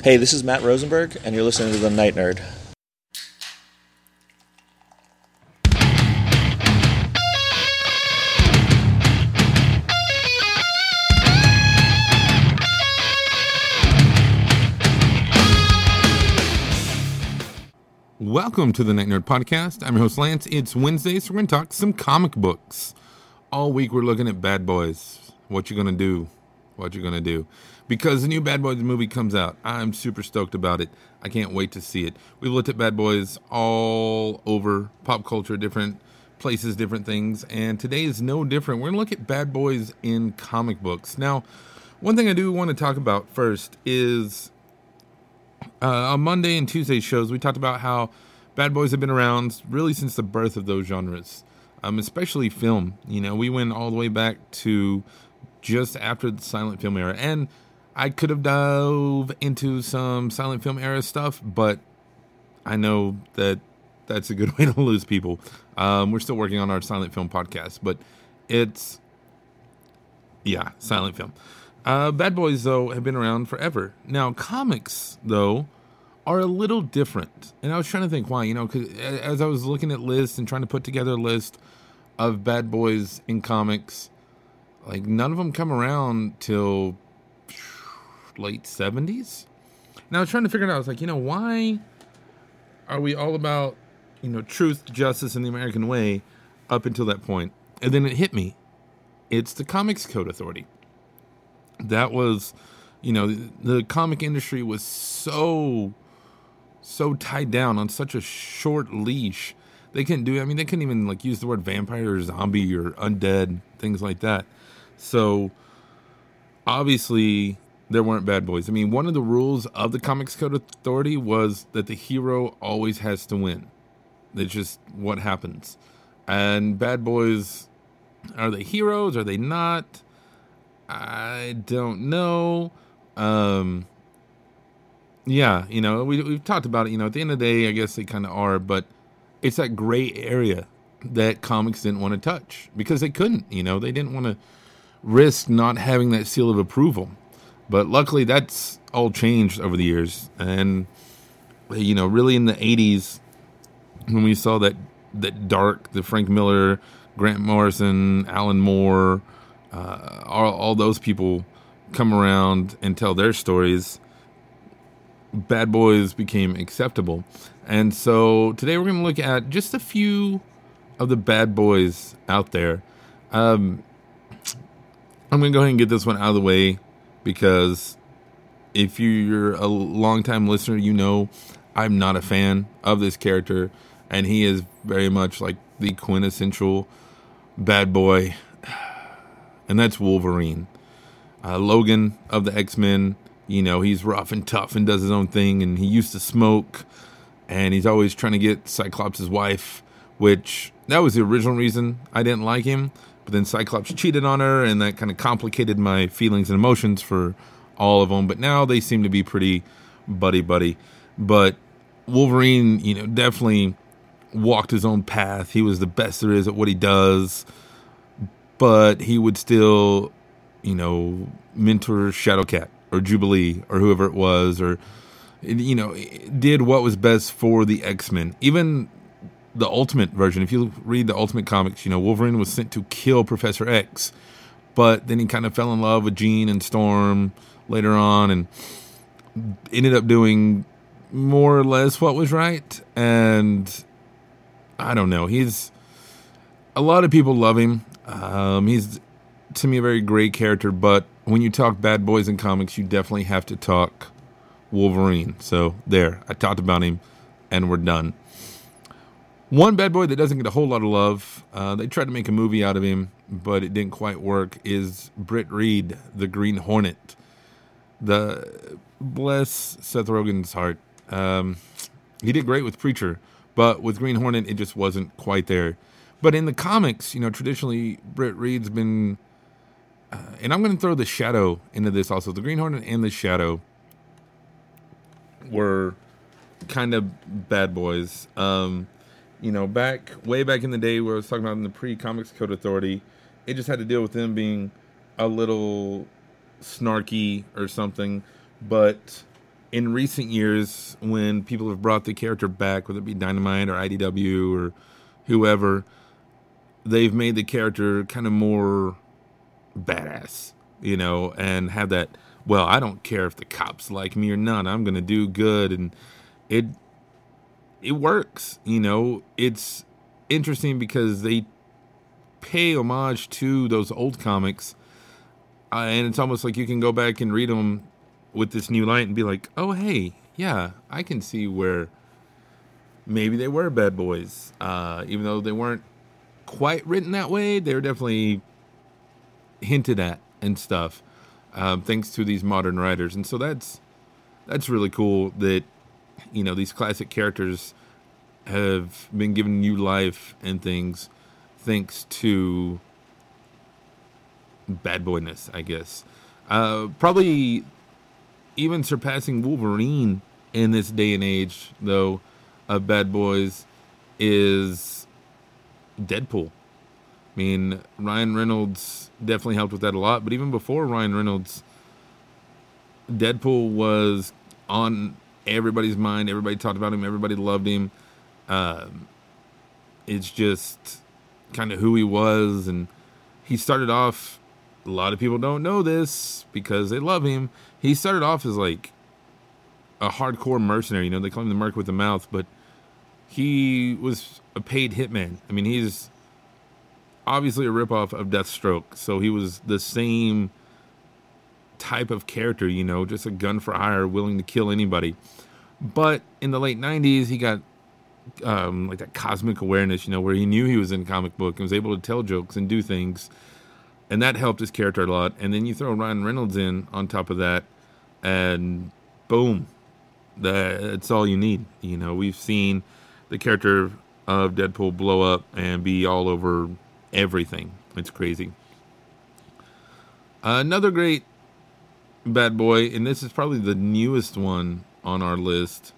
Hey, this is Matt Rosenberg, and you're listening to The Night Nerd. Welcome to the Night Nerd Podcast. I'm your host Lance. It's Wednesday, so we're going to talk some comic books. All week we're looking at Bad Boys. What you going to do? What you're to do? Because the new Bad Boys movie comes out. I'm super stoked about it. I can't wait to see it. We've looked at Bad Boys all over pop culture, different places, different things, and today is no different. We're to look at Bad Boys in comic books. Now, one thing I do want to talk about first is uh, on Monday and Tuesday shows, we talked about how bad boys have been around really since the birth of those genres, um, especially film. You know, we went all the way back to just after the silent film era, and I could have dove into some silent film era stuff, but I know that that's a good way to lose people. Um, we're still working on our silent film podcast, but it's yeah, silent film. Uh, Bad Boys, though, have been around forever. Now, comics, though, are a little different. And I was trying to think why, you know, because as I was looking at lists and trying to put together a list of Bad Boys in comics, like none of them come around till late 70s. Now, I was trying to figure it out. I was like, you know, why are we all about, you know, truth, justice, and the American way up until that point? And then it hit me. It's the Comics Code Authority that was you know the comic industry was so so tied down on such a short leash they couldn't do i mean they couldn't even like use the word vampire or zombie or undead things like that so obviously there weren't bad boys i mean one of the rules of the comics code authority was that the hero always has to win It's just what happens and bad boys are they heroes are they not I don't know. Um, yeah, you know, we we've talked about it. You know, at the end of the day, I guess they kind of are, but it's that gray area that comics didn't want to touch because they couldn't. You know, they didn't want to risk not having that seal of approval. But luckily, that's all changed over the years, and you know, really in the '80s when we saw that that dark, the Frank Miller, Grant Morrison, Alan Moore uh, all, all those people come around and tell their stories, bad boys became acceptable. And so today we're going to look at just a few of the bad boys out there. Um, I'm going to go ahead and get this one out of the way because if you're a longtime listener, you know I'm not a fan of this character, and he is very much like the quintessential bad boy and that's Wolverine. Uh, Logan of the X Men, you know, he's rough and tough and does his own thing, and he used to smoke, and he's always trying to get Cyclops' wife, which that was the original reason I didn't like him. But then Cyclops cheated on her, and that kind of complicated my feelings and emotions for all of them. But now they seem to be pretty buddy buddy. But Wolverine, you know, definitely walked his own path. He was the best there is at what he does but he would still, you know, mentor Shadowcat or Jubilee or whoever it was, or you know, did what was best for the X Men. Even the Ultimate version, if you read the Ultimate comics, you know, Wolverine was sent to kill Professor X, but then he kind of fell in love with Jean and Storm later on, and ended up doing more or less what was right. And I don't know, he's a lot of people love him. Um, he's to me a very great character, but when you talk bad boys in comics, you definitely have to talk Wolverine. So there, I talked about him, and we're done. One bad boy that doesn't get a whole lot of love, uh, they tried to make a movie out of him, but it didn't quite work, is Britt Reed, the Green Hornet. The bless Seth Rogen's heart. Um, he did great with Preacher, but with Green Hornet, it just wasn't quite there. But in the comics, you know, traditionally Britt Reed's been, uh, and I'm going to throw the Shadow into this also. The Green Hornet and the Shadow were kind of bad boys. Um, you know, back way back in the day where I was talking about in the pre-Comics Code Authority, it just had to deal with them being a little snarky or something. But in recent years, when people have brought the character back, whether it be Dynamite or IDW or whoever, they've made the character kind of more badass, you know, and have that. Well, I don't care if the cops like me or not. I'm gonna do good, and it it works. You know, it's interesting because they pay homage to those old comics, uh, and it's almost like you can go back and read them with this new light and be like, oh hey, yeah, I can see where maybe they were bad boys, uh, even though they weren't quite written that way. They were definitely hinted at and stuff, um, thanks to these modern writers, and so that's that's really cool that you know these classic characters have been given new life and things thanks to bad boyness, I guess. Uh, probably even surpassing Wolverine in this day and age, though, of bad boys is Deadpool. I mean, Ryan Reynolds definitely helped with that a lot, but even before Ryan Reynolds, Deadpool was on everybody's mind. Everybody talked about him. Everybody loved him. Um, it's just kind of who he was, and he started off. A lot of people don't know this because they love him. He started off as like a hardcore mercenary. You know, they call him the Merc with the Mouth, but he was a paid hitman. I mean, he's obviously a ripoff of Deathstroke, so he was the same type of character. You know, just a gun for hire, willing to kill anybody. But in the late '90s, he got um, like that cosmic awareness, you know, where he knew he was in comic book and was able to tell jokes and do things, and that helped his character a lot. And then you throw Ryan Reynolds in on top of that, and boom, that's all you need. You know, we've seen the character of Deadpool blow up and be all over everything. It's crazy. Another great bad boy, and this is probably the newest one on our list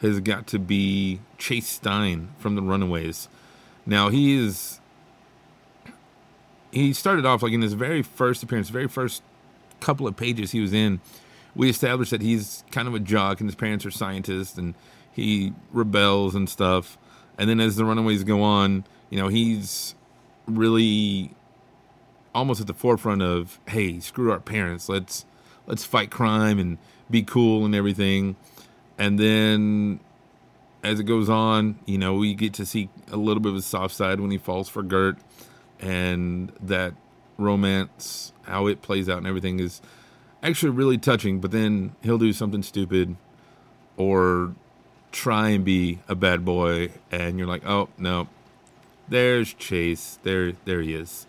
has got to be Chase Stein from the Runaways. Now he is he started off like in his very first appearance, very first couple of pages he was in, we established that he's kind of a jock and his parents are scientists and he rebels and stuff. And then as the Runaways go on, you know, he's really almost at the forefront of, hey, screw our parents. Let's let's fight crime and be cool and everything and then as it goes on, you know, we get to see a little bit of his soft side when he falls for Gert, and that romance, how it plays out, and everything is actually really touching. But then he'll do something stupid, or try and be a bad boy, and you're like, oh no, there's Chase, there, there he is.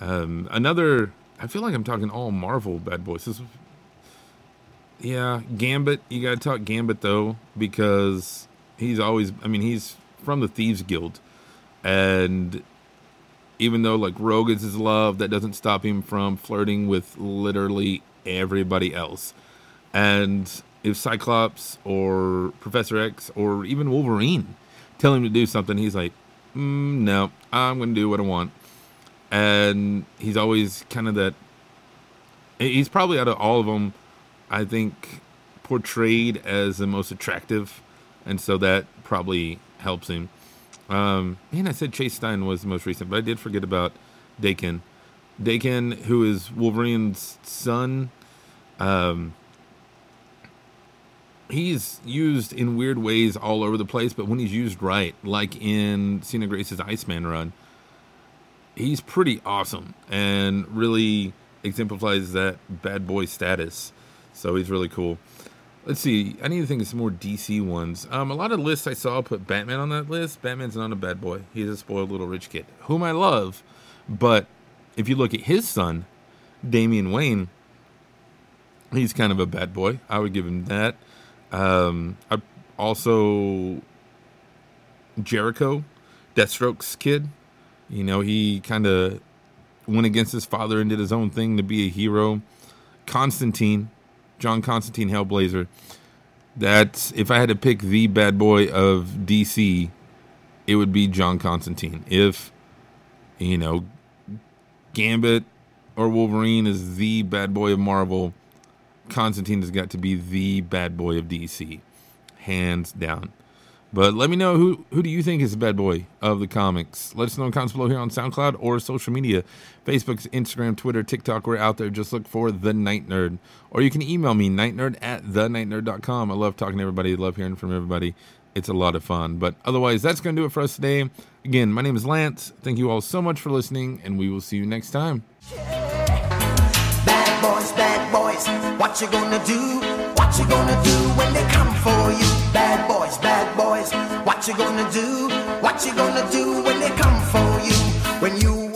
Um, another, I feel like I'm talking all Marvel bad boys. This yeah, Gambit. You got to talk Gambit though because he's always. I mean, he's from the Thieves Guild, and even though like Rogue is his love, that doesn't stop him from flirting with literally everybody else. And if Cyclops or Professor X or even Wolverine tell him to do something, he's like, mm, "No, I'm going to do what I want." And he's always kind of that. He's probably out of all of them I think, portrayed as the most attractive, and so that probably helps him. Um, man, I said Chase Stein was the most recent, but I did forget about Daken. Daken, who is Wolverine's son, um, he's used in weird ways all over the place, but when he's used right, like in Sina Grace's Iceman run, he's pretty awesome and really exemplifies that bad boy status. So he's really cool. Let's see. I need to think of some more DC ones. Um, a lot of lists I saw put Batman on that list. Batman's not a bad boy. He's a spoiled little rich kid, whom I love. But if you look at his son, Damian Wayne, he's kind of a bad boy. I would give him that. Um, I also Jericho, Deathstroke's kid. You know, he kind of went against his father and did his own thing to be a hero. Constantine, John Constantine Hellblazer. That's if I had to pick the bad boy of DC, it would be John Constantine. If you know Gambit or Wolverine is the bad boy of Marvel, Constantine has got to be the bad boy of DC, hands down. But let me know who who do you think is the bad boy of the comics? Let us know in comments below here on SoundCloud or social media, Facebook, Instagram, Twitter, TikTok. We're out there. Just look for the Night Nerd, or you can email me nightnerd at thenightnerd.com. I love talking to everybody. I love hearing from everybody. It's a lot of fun. But otherwise, that's going to do it for us today. Again, my name is Lance. Thank you all so much for listening, and we will see you next time. Bad boys, bad boys, what you gonna do? What you gonna do when they come for you? Bad boys, bad boys, what you gonna do? What you gonna do when they come for you? When you